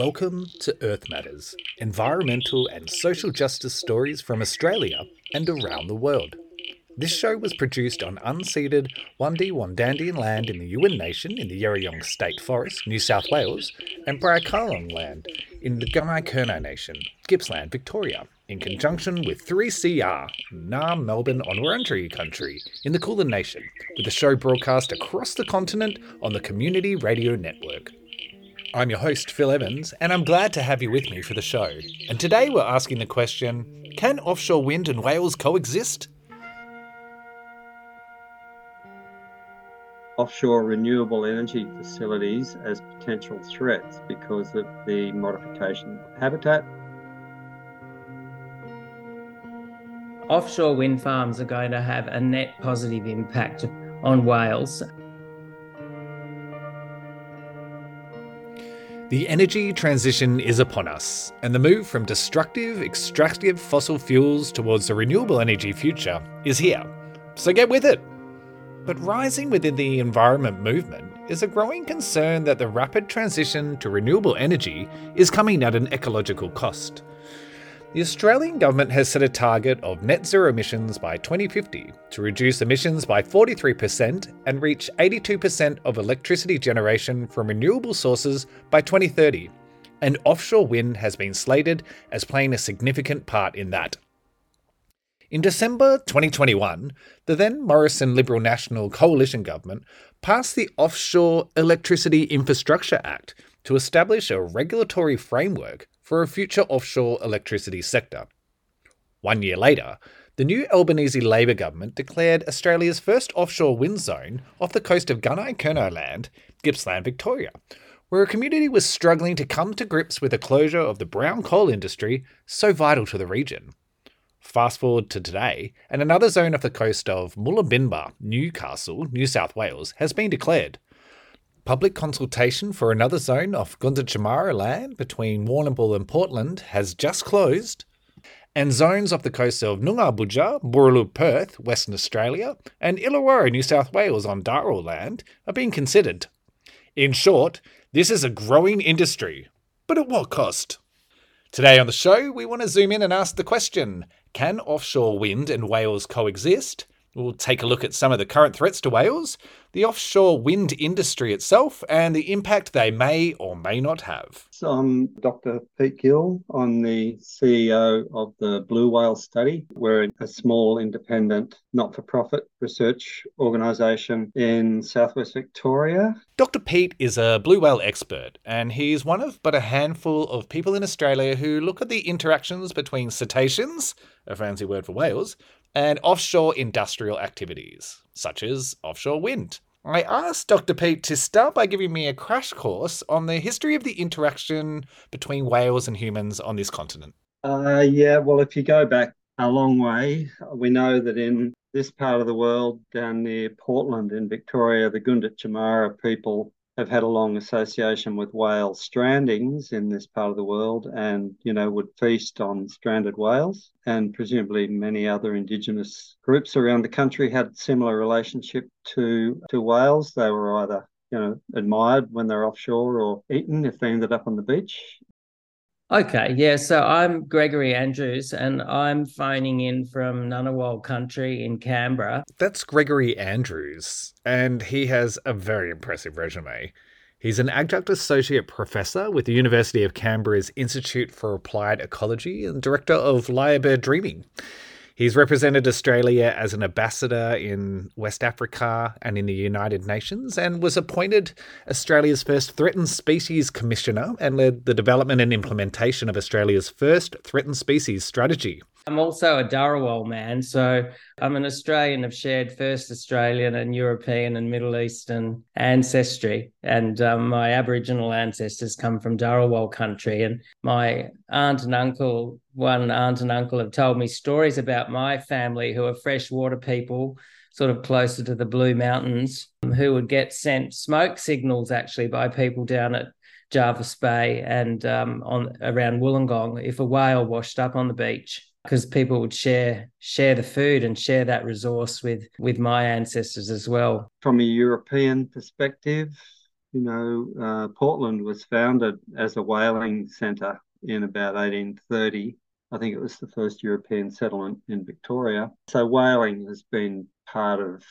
Welcome to Earth Matters, environmental and social justice stories from Australia and around the world. This show was produced on unceded Wandi Wandandian land in the Yuin Nation in the Yerriyong State Forest, New South Wales, and Bryakkalong land in the Gunai Kurnai Nation, Gippsland, Victoria, in conjunction with 3CR, Naarm Melbourne on Wurundjeri country in the Kulin Nation, with the show broadcast across the continent on the Community Radio Network. I'm your host, Phil Evans, and I'm glad to have you with me for the show. And today we're asking the question can offshore wind and whales coexist? Offshore renewable energy facilities as potential threats because of the modification of habitat. Offshore wind farms are going to have a net positive impact on whales The energy transition is upon us, and the move from destructive, extractive fossil fuels towards a renewable energy future is here. So get with it! But rising within the environment movement is a growing concern that the rapid transition to renewable energy is coming at an ecological cost. The Australian government has set a target of net zero emissions by 2050 to reduce emissions by 43% and reach 82% of electricity generation from renewable sources by 2030. And offshore wind has been slated as playing a significant part in that. In December 2021, the then Morrison Liberal National Coalition government passed the Offshore Electricity Infrastructure Act to establish a regulatory framework for a future offshore electricity sector. One year later, the new Albanese Labor government declared Australia's first offshore wind zone off the coast of Gunai Kurnai Land, Gippsland, Victoria, where a community was struggling to come to grips with the closure of the brown coal industry so vital to the region. Fast forward to today, and another zone off the coast of Mulubinba, Newcastle, New South Wales, has been declared. Public consultation for another zone off Gunditjmara land between Warrnambool and Portland has just closed, and zones off the coast of Noongar Boodja, Boorloo, Perth, Western Australia, and Illawarra, New South Wales on Dharawal land are being considered. In short, this is a growing industry, but at what cost? Today on the show, we want to zoom in and ask the question Can offshore wind and whales coexist? We'll take a look at some of the current threats to whales, the offshore wind industry itself, and the impact they may or may not have. So I'm Dr. Pete Gill. I'm the CEO of the Blue Whale Study. We're a small independent not for profit research organisation in southwest Victoria. Dr. Pete is a blue whale expert, and he's one of but a handful of people in Australia who look at the interactions between cetaceans, a fancy word for whales, and offshore industrial activities, such as offshore wind. I asked Dr. Pete to start by giving me a crash course on the history of the interaction between whales and humans on this continent. Uh, yeah, well, if you go back a long way, we know that in this part of the world, down near Portland in Victoria, the Gunditjmara people have had a long association with whale strandings in this part of the world and, you know, would feast on stranded whales. And presumably many other indigenous groups around the country had similar relationship to, to whales. They were either, you know, admired when they're offshore or eaten if they ended up on the beach. Okay, yeah. So I'm Gregory Andrews, and I'm phoning in from Ngunnawal country in Canberra. That's Gregory Andrews, and he has a very impressive resume. He's an adjunct associate professor with the University of Canberra's Institute for Applied Ecology and director of Lyrebird Dreaming. He's represented Australia as an ambassador in West Africa and in the United Nations and was appointed Australia's first threatened species commissioner and led the development and implementation of Australia's first threatened species strategy. I'm also a Dharawal man, so I'm an Australian of shared first Australian and European and Middle Eastern ancestry, and um, my Aboriginal ancestors come from Dharawal country. And my aunt and uncle, one aunt and uncle, have told me stories about my family who are freshwater people, sort of closer to the Blue Mountains, who would get sent smoke signals actually by people down at Jervis Bay and um, on around Wollongong if a whale washed up on the beach because people would share share the food and share that resource with with my ancestors as well from a european perspective You know, uh, Portland was founded as a whaling centre in about 1830. I think it was the first European settlement in Victoria. So whaling has been part of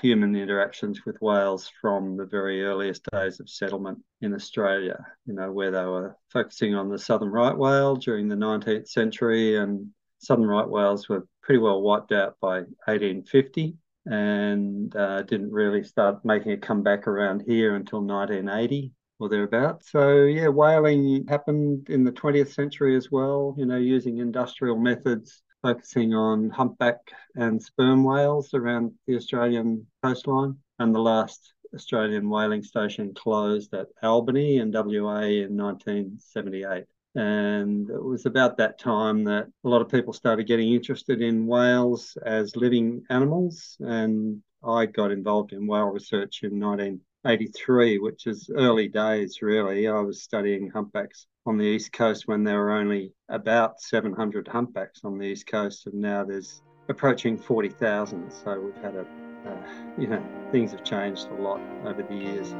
human interactions with whales from the very earliest days of settlement in Australia, you know, where they were focusing on the southern right whale during the 19th century and southern right whales were pretty well wiped out by 1850 and uh, didn't really start making a comeback around here until 1980 or thereabouts. So yeah, whaling happened in the 20th century as well. You know, using industrial methods, focusing on humpback and sperm whales around the Australian coastline. And the last Australian whaling station closed at Albany in WA in 1978. And it was about that time that a lot of people started getting interested in whales as living animals. And I got involved in whale research in 1983, which is early days, really. I was studying humpbacks on the East Coast when there were only about 700 humpbacks on the East Coast. And now there's approaching 40,000. So we've had a, uh, you know, things have changed a lot over the years.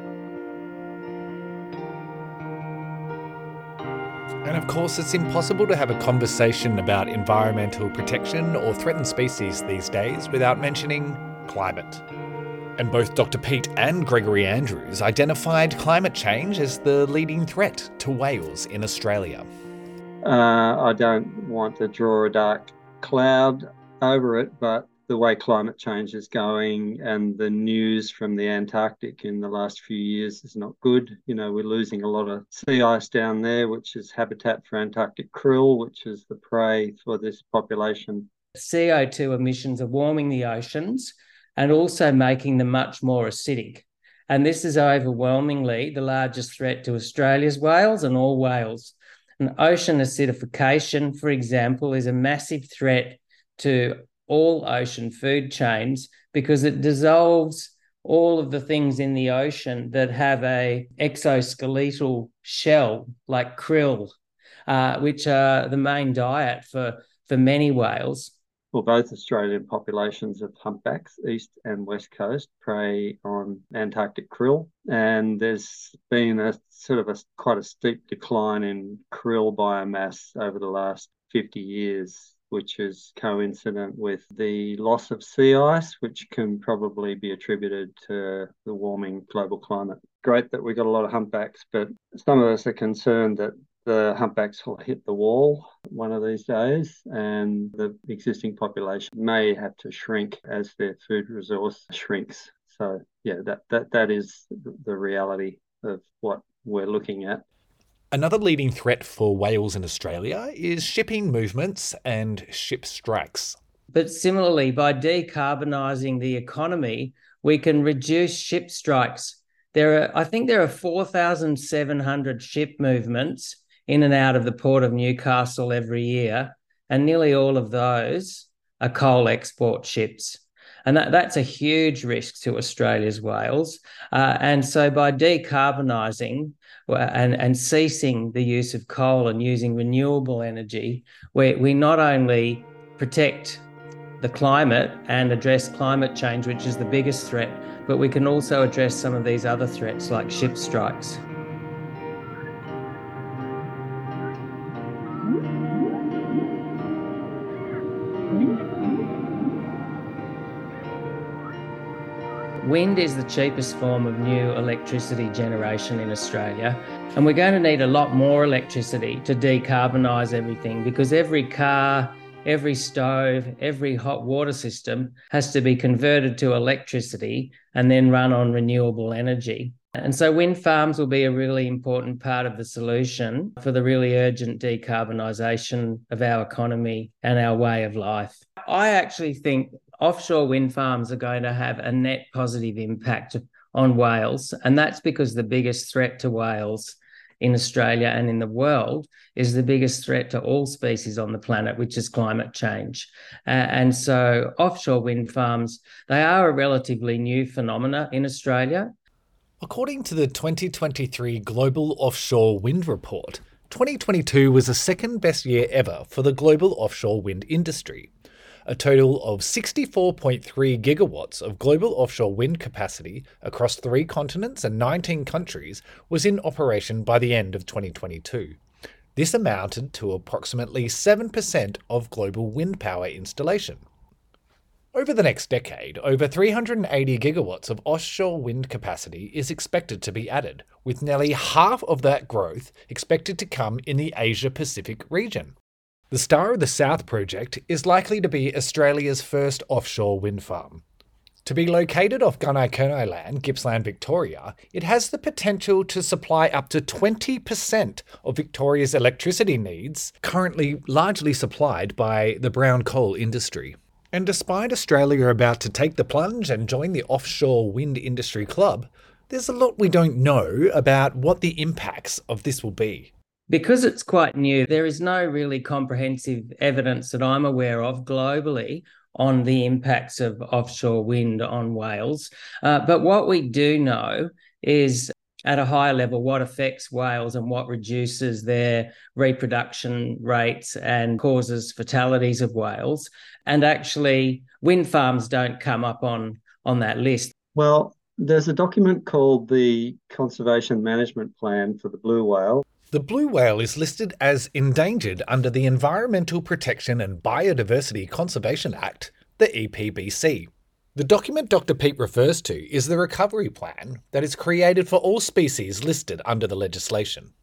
And of course, it's impossible to have a conversation about environmental protection or threatened species these days without mentioning climate. And both Dr. Pete and Gregory Andrews identified climate change as the leading threat to whales in Australia. Uh, I don't want to draw a dark cloud over it, but the way climate change is going and the news from the Antarctic in the last few years is not good. You know, we're losing a lot of sea ice down there, which is habitat for Antarctic krill, which is the prey for this population. CO2 emissions are warming the oceans and also making them much more acidic. And this is overwhelmingly the largest threat to Australia's whales and all whales. And ocean acidification, for example, is a massive threat to all ocean food chains because it dissolves all of the things in the ocean that have a exoskeletal shell like krill, uh, which are the main diet for for many whales. Well, both Australian populations of humpbacks, east and west coast, prey on Antarctic krill, and there's been a sort of a quite a steep decline in krill biomass over the last 50 years which is coincident with the loss of sea ice, which can probably be attributed to the warming global climate. Great that we got a lot of humpbacks, but some of us are concerned that the humpbacks will hit the wall one of these days, and the existing population may have to shrink as their food resource shrinks. So, yeah, that that that is the reality of what we're looking at. Another leading threat for whales in Australia is shipping movements and ship strikes. But similarly, by decarbonising the economy, we can reduce ship strikes. There are, I think, there are 4,700 ship movements in and out of the port of Newcastle every year, and nearly all of those are coal export ships. And that, that's a huge risk to Australia's whales. Uh, and so by decarbonising, and, and ceasing the use of coal and using renewable energy, we, we not only protect the climate and address climate change, which is the biggest threat, but we can also address some of these other threats like ship strikes. Wind is the cheapest form of new electricity generation in Australia, and we're going to need a lot more electricity to decarbonise everything because every car, every stove, every hot water system has to be converted to electricity and then run on renewable energy. And so, wind farms will be a really important part of the solution for the really urgent decarbonisation of our economy and our way of life. I actually think offshore wind farms are going to have a net positive impact on whales. And that's because the biggest threat to whales in Australia and in the world is the biggest threat to all species on the planet, which is climate change. Uh, and so offshore wind farms, they are a relatively new phenomena in Australia. According to the 2023 Global Offshore Wind Report, 2022 was the second best year ever for the global offshore wind industry. A total of 64.3 gigawatts of global offshore wind capacity across three continents and 19 countries was in operation by the end of 2022. This amounted to approximately 7% of global wind power installation. Over the next decade, over 380 gigawatts of offshore wind capacity is expected to be added, with nearly half of that growth expected to come in the Asia Pacific region. The Star of the South project is likely to be Australia's first offshore wind farm. To be located off Gunai Kurnai land, Gippsland, Victoria, it has the potential to supply up to 20% of Victoria's electricity needs, currently largely supplied by the brown coal industry. And despite Australia about to take the plunge and join the offshore wind industry club, there's a lot we don't know about what the impacts of this will be. Because it's quite new, there is no really comprehensive evidence that I'm aware of globally on the impacts of offshore wind on whales. Uh, but what we do know is at a higher level what affects whales and what reduces their reproduction rates and causes fatalities of whales. And actually, wind farms don't come up on, on that list. Well, there's a document called the Conservation Management Plan for the blue whale. The blue whale is listed as endangered under the Environmental Protection and Biodiversity Conservation Act, the EPBC. The document Dr. Pete refers to is the recovery plan that is created for all species listed under the legislation.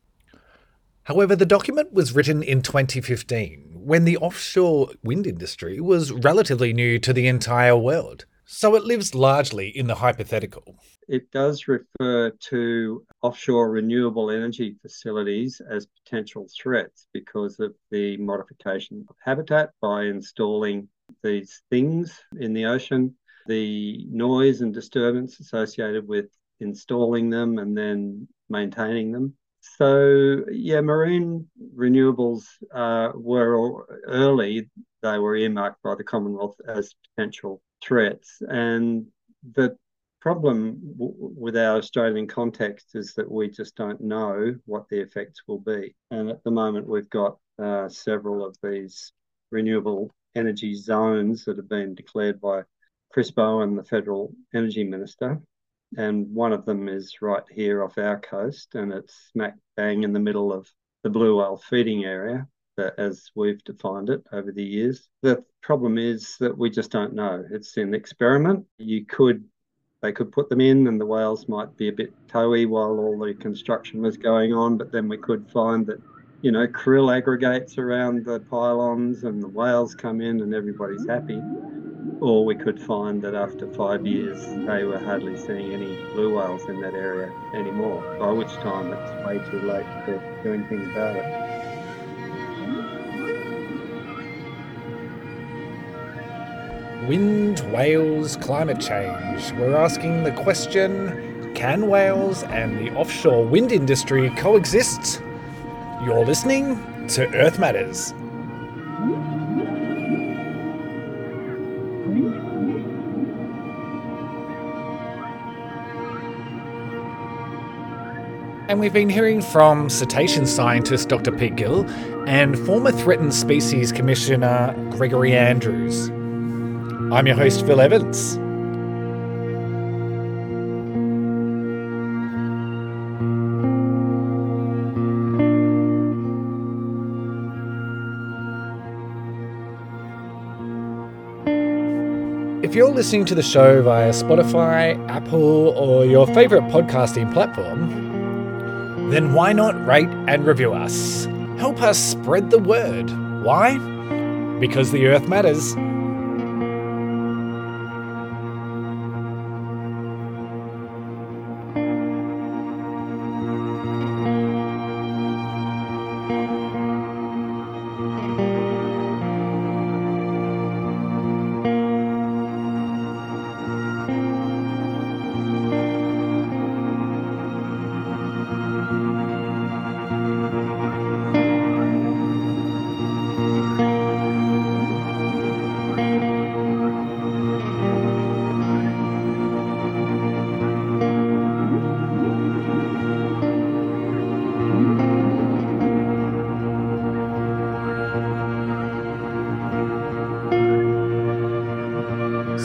However, the document was written in 2015 when the offshore wind industry was relatively new to the entire world, so it lives largely in the hypothetical. It does refer to offshore renewable energy facilities as potential threats because of the modification of habitat by installing these things in the ocean, the noise and disturbance associated with installing them and then maintaining them. So, yeah, marine renewables uh, were early, they were earmarked by the Commonwealth as potential threats. And the problem with our Australian context is that we just don't know what the effects will be. And at the moment, we've got uh, several of these renewable energy zones that have been declared by Chris Bowen, the federal energy minister. And one of them is right here off our coast, and it's smack bang in the middle of the blue whale feeding area, as we've defined it over the years. The problem is that we just don't know. It's an experiment. You could they could put them in and the whales might be a bit toey while all the construction was going on, but then we could find that, you know, krill aggregates around the pylons and the whales come in and everybody's happy. Or we could find that after five years they were hardly seeing any blue whales in that area anymore, by which time it's way too late to do anything about it. Wind, whales, climate change. We're asking the question can whales and the offshore wind industry coexist? You're listening to Earth Matters. And we've been hearing from cetacean scientist Dr. Pete Gill and former Threatened Species Commissioner Gregory Andrews. I'm your host, Phil Evans. If you're listening to the show via Spotify, Apple, or your favorite podcasting platform, then why not rate and review us? Help us spread the word. Why? Because the earth matters.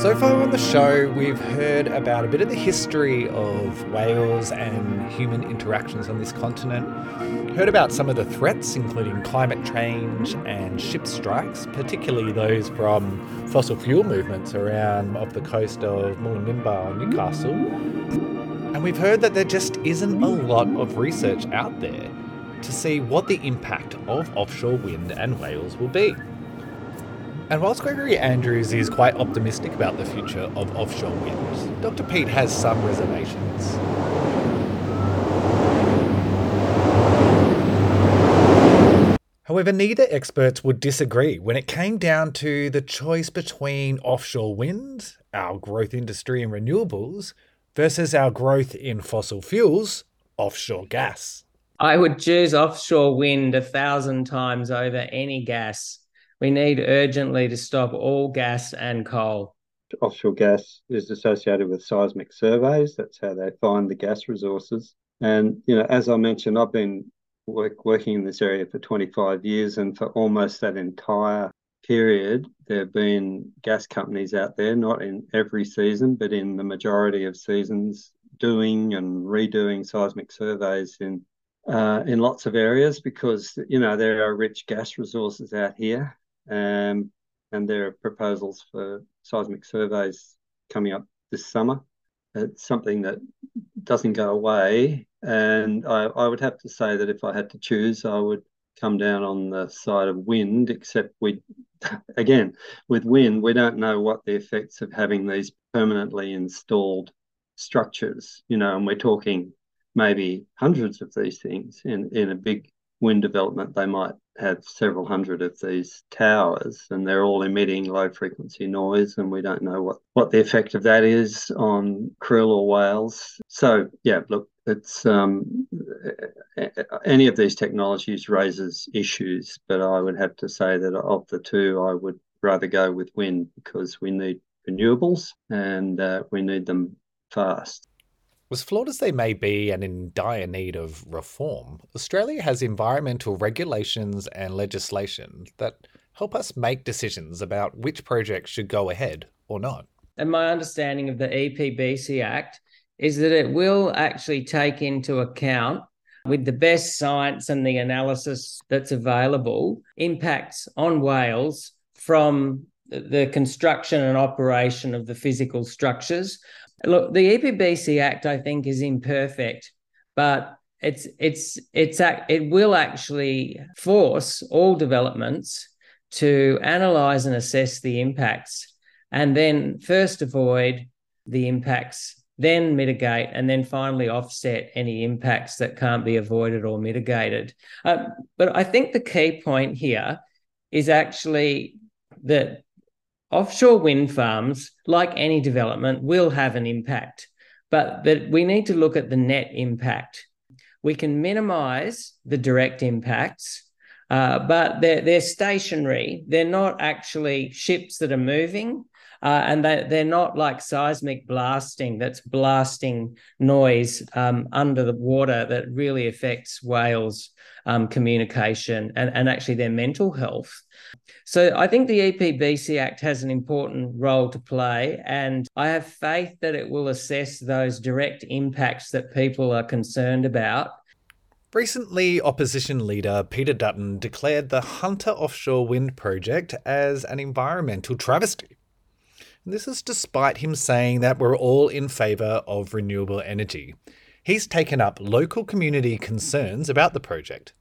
So far on the show, we've heard about a bit of the history of whales and human interactions on this continent. Heard about some of the threats, including climate change and ship strikes, particularly those from fossil fuel movements around off the coast of Mulubinba, Newcastle. And we've heard that there just isn't a lot of research out there to see what the impact of offshore wind and whales will be. And whilst Gregory Andrews is quite optimistic about the future of offshore wind, Dr. Pete has some reservations. However, neither experts would disagree when it came down to the choice between offshore wind, our growth industry in renewables, versus our growth in fossil fuels, offshore gas. I would choose offshore wind a thousand times over any gas we need urgently to stop all gas and coal. Offshore gas is associated with seismic surveys. That's how they find the gas resources. And, you know, as I mentioned, I've been work, working in this area for 25 years, and for almost that entire period, there have been gas companies out there, not in every season, but in the majority of seasons, doing and redoing seismic surveys in uh, in lots of areas because you know there are rich gas resources out here, um, and there are proposals for seismic surveys coming up this summer. It's something that doesn't go away. And I, I would have to say that if I had to choose, I would come down on the side of wind, except we, again, with wind, we don't know what the effects of having these permanently installed structures, you know, and we're talking maybe hundreds of these things in, in a big wind development, they might have several hundred of these towers and they're all emitting low frequency noise and we don't know what, what the effect of that is on krill or whales. So yeah, look, it's um, any of these technologies raises issues, but I would have to say that of the two, I would rather go with wind because we need renewables and uh, we need them fast. As flawed as they may be and in dire need of reform, Australia has environmental regulations and legislation that help us make decisions about which projects should go ahead or not. And my understanding of the EPBC Act is that it will actually take into account with the best science and the analysis that's available impacts on whales from the construction and operation of the physical structures Look, the EPBC Act, I think, is imperfect, but it's it's it's it will actually force all developments to analyze and assess the impacts, and then first avoid the impacts, then mitigate, and then finally offset any impacts that can't be avoided or mitigated. Uh, but I think the key point here is actually that offshore wind farms, like any development, will have an impact, but that we need to look at the net impact. We can minimize the direct impacts, uh, but they're, they're stationary. They're not actually ships that are moving. Uh, and they, they're not like seismic blasting that's blasting noise um, under the water that really affects whales' um, communication and, and actually their mental health. So I think the EPBC Act has an important role to play, and I have faith that it will assess those direct impacts that people are concerned about. Recently, opposition leader Peter Dutton declared the Hunter offshore wind project as an environmental travesty. This is despite him saying that we're all in favour of renewable energy. He's taken up local community concerns about the project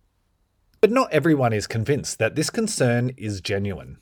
but not everyone is convinced that this concern is genuine.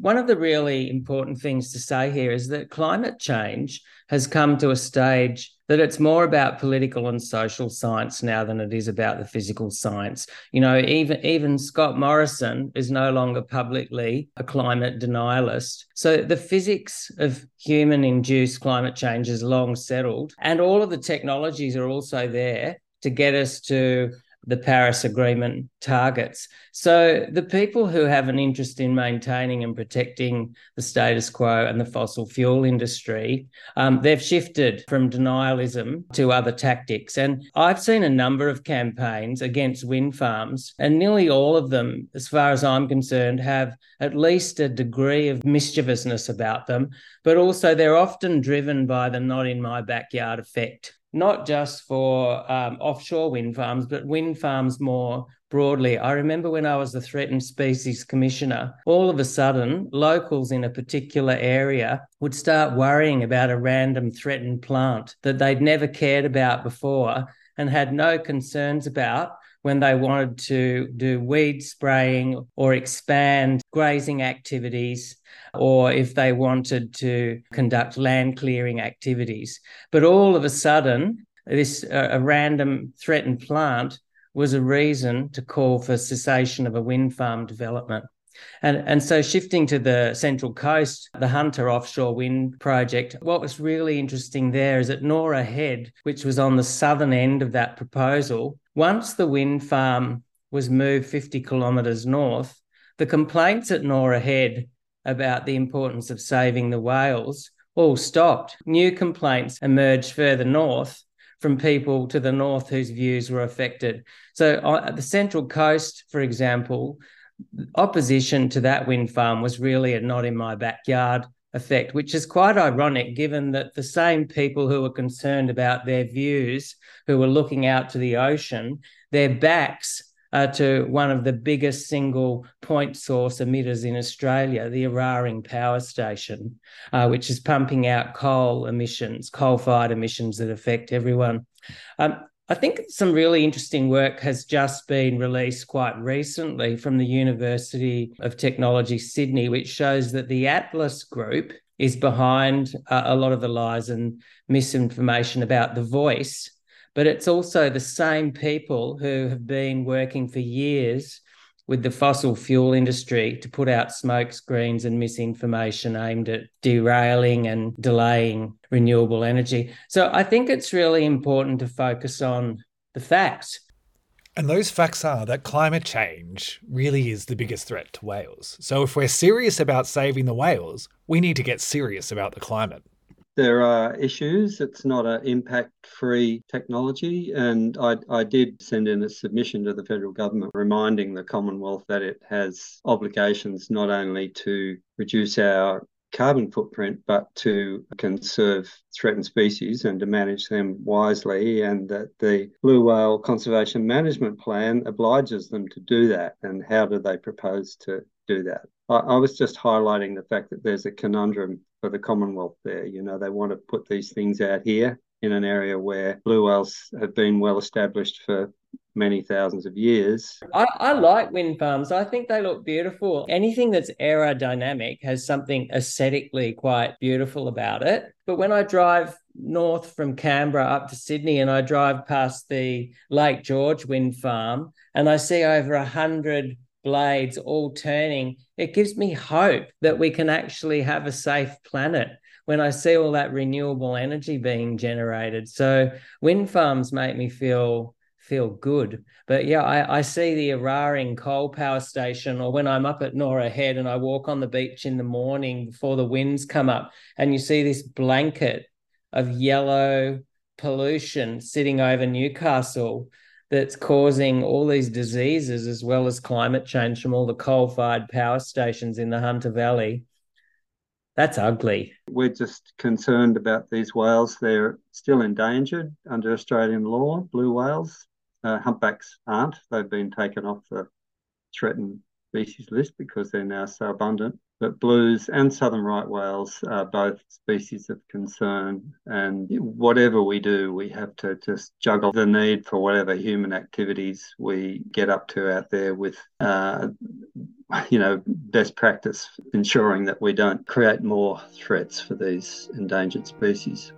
One of the really important things to say here is that climate change has come to a stage that it's more about political and social science now than it is about the physical science. You know, even even Scott Morrison is no longer publicly a climate denialist. So the physics of human induced climate change is long settled and all of the technologies are also there to get us to the Paris Agreement targets. So the people who have an interest in maintaining and protecting the status quo and the fossil fuel industry, um, they've shifted from denialism to other tactics. And I've seen a number of campaigns against wind farms, and nearly all of them, as far as I'm concerned, have at least a degree of mischievousness about them, but also they're often driven by the not in my backyard effect not just for um, offshore wind farms, but wind farms more broadly. I remember when I was the Threatened Species Commissioner, all of a sudden, locals in a particular area would start worrying about a random threatened plant that they'd never cared about before and had no concerns about when they wanted to do weed spraying or expand grazing activities or if they wanted to conduct land clearing activities. But all of a sudden, this uh, a random threatened plant was a reason to call for cessation of a wind farm development. And, and so shifting to the Central Coast, the Hunter offshore wind project, what was really interesting there is that Norah Head, which was on the southern end of that proposal, once the wind farm was moved 50 kilometres north, the complaints at Norah Head about the importance of saving the whales all stopped. New complaints emerged further north from people to the north whose views were affected. So, uh, at the Central Coast, for example, opposition to that wind farm was really a not in my backyard effect, which is quite ironic given that the same people who were concerned about their views, who were looking out to the ocean, their backs are to one of the biggest single point source emitters in Australia, the Eraring Power Station, uh, which is pumping out coal emissions, coal fired emissions that affect everyone. Um, I think some really interesting work has just been released quite recently from the University of Technology Sydney, which shows that the Atlas Group is behind uh, a lot of the lies and misinformation about the voice. But it's also the same people who have been working for years with the fossil fuel industry to put out smoke screens and misinformation aimed at derailing and delaying renewable energy. So I think it's really important to focus on the facts. And those facts are that climate change really is the biggest threat to whales. So if we're serious about saving the whales, we need to get serious about the climate there are issues. It's not an impact free technology. And I, I did send in a submission to the federal government reminding the Commonwealth that it has obligations not only to reduce our carbon footprint, but to conserve threatened species and to manage them wisely, and that the blue whale conservation management plan obliges them to do that. And how do they propose to do that? I, I was just highlighting the fact that there's a conundrum for the Commonwealth there. You know, they want to put these things out here in an area where blue whales have been well established for many thousands of years. I, I, like wind farms. I think they look beautiful. Anything that's aerodynamic has something aesthetically quite beautiful about it. But when I drive north from Canberra up to Sydney and I drive past the Lake George wind farm and I see over a hundred blades all turning, it gives me hope that we can actually have a safe planet when I see all that renewable energy being generated. So wind farms make me feel feel good. But yeah, I, I see the Eraring coal power station, or when I'm up at Norah Head and I walk on the beach in the morning before the winds come up, and you see this blanket of yellow pollution sitting over Newcastle that's causing all these diseases as well as climate change from all the coal fired power stations in the Hunter Valley. That's ugly. We're just concerned about these whales. They're still endangered under Australian law, blue whales. Uh, humpbacks aren't. They've been taken off the threatened species list because they're now so abundant. But blues and southern right whales are both species of concern. And whatever we do, we have to just juggle the need for whatever human activities we get up to out there with, uh, you know, best practice, ensuring that we don't create more threats for these endangered species.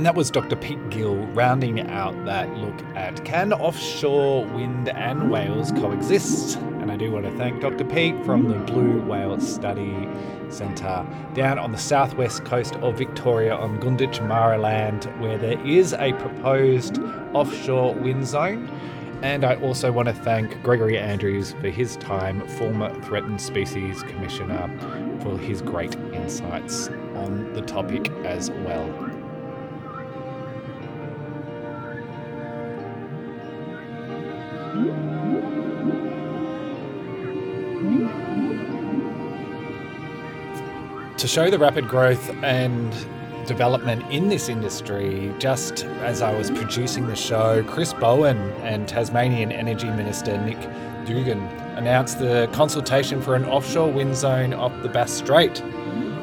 And that was Dr. Pete Gill rounding out that look at can offshore wind and whales coexist? And I do want to thank Dr. Pete from the Blue Whale Study Centre down on the southwest coast of Victoria on Gunditjmara land, where there is a proposed offshore wind zone. And I also want to thank Gregory Andrews for his time, former Threatened Species Commissioner, for his great insights on the topic as well. To show the rapid growth and development in this industry, just as I was producing the show, Chris Bowen and Tasmanian Energy Minister Nick Duigan announced the consultation for an offshore wind zone off the Bass Strait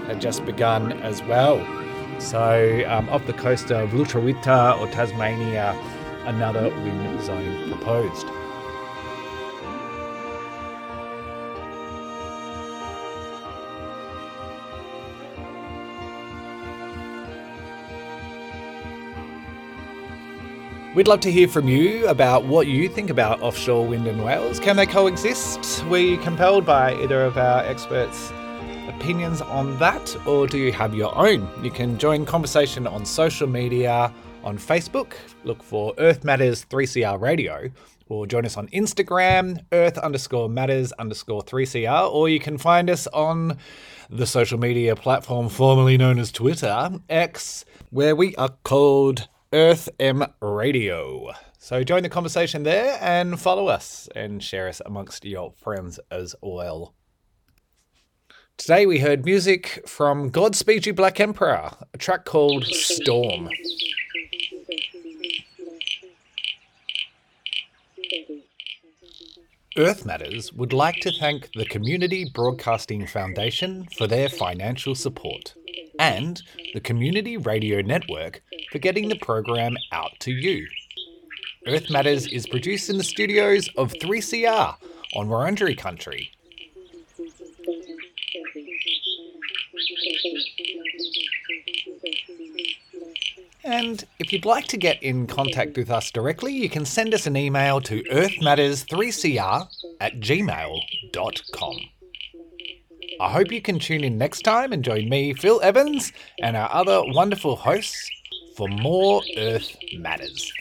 had just begun as well. So, um, off the coast of Lutruwita or Tasmania, another wind zone proposed. We'd love to hear from you about what you think about offshore wind and whales. Can they coexist? Were you compelled by either of our experts' opinions on that, or do you have your own? You can join conversation on social media on Facebook. Look for Earth Matters 3CR Radio, or join us on Instagram, Earth underscore Matters underscore 3CR, or you can find us on the social media platform formerly known as Twitter, X, where we are called Earth M Radio. So join the conversation there and follow us and share us amongst your friends as well. Today we heard music from Godspeed You Black Emperor, a track called Storm. Earth Matters would like to thank the Community Broadcasting Foundation for their financial support and the Community Radio Network for getting the program out to you. Earth Matters is produced in the studios of 3CR on Wurundjeri country. And if you'd like to get in contact with us directly, you can send us an email to earthmatters3cr at gmail.com. I hope you can tune in next time and join me, Phil Evans, and our other wonderful hosts for more Earth Matters.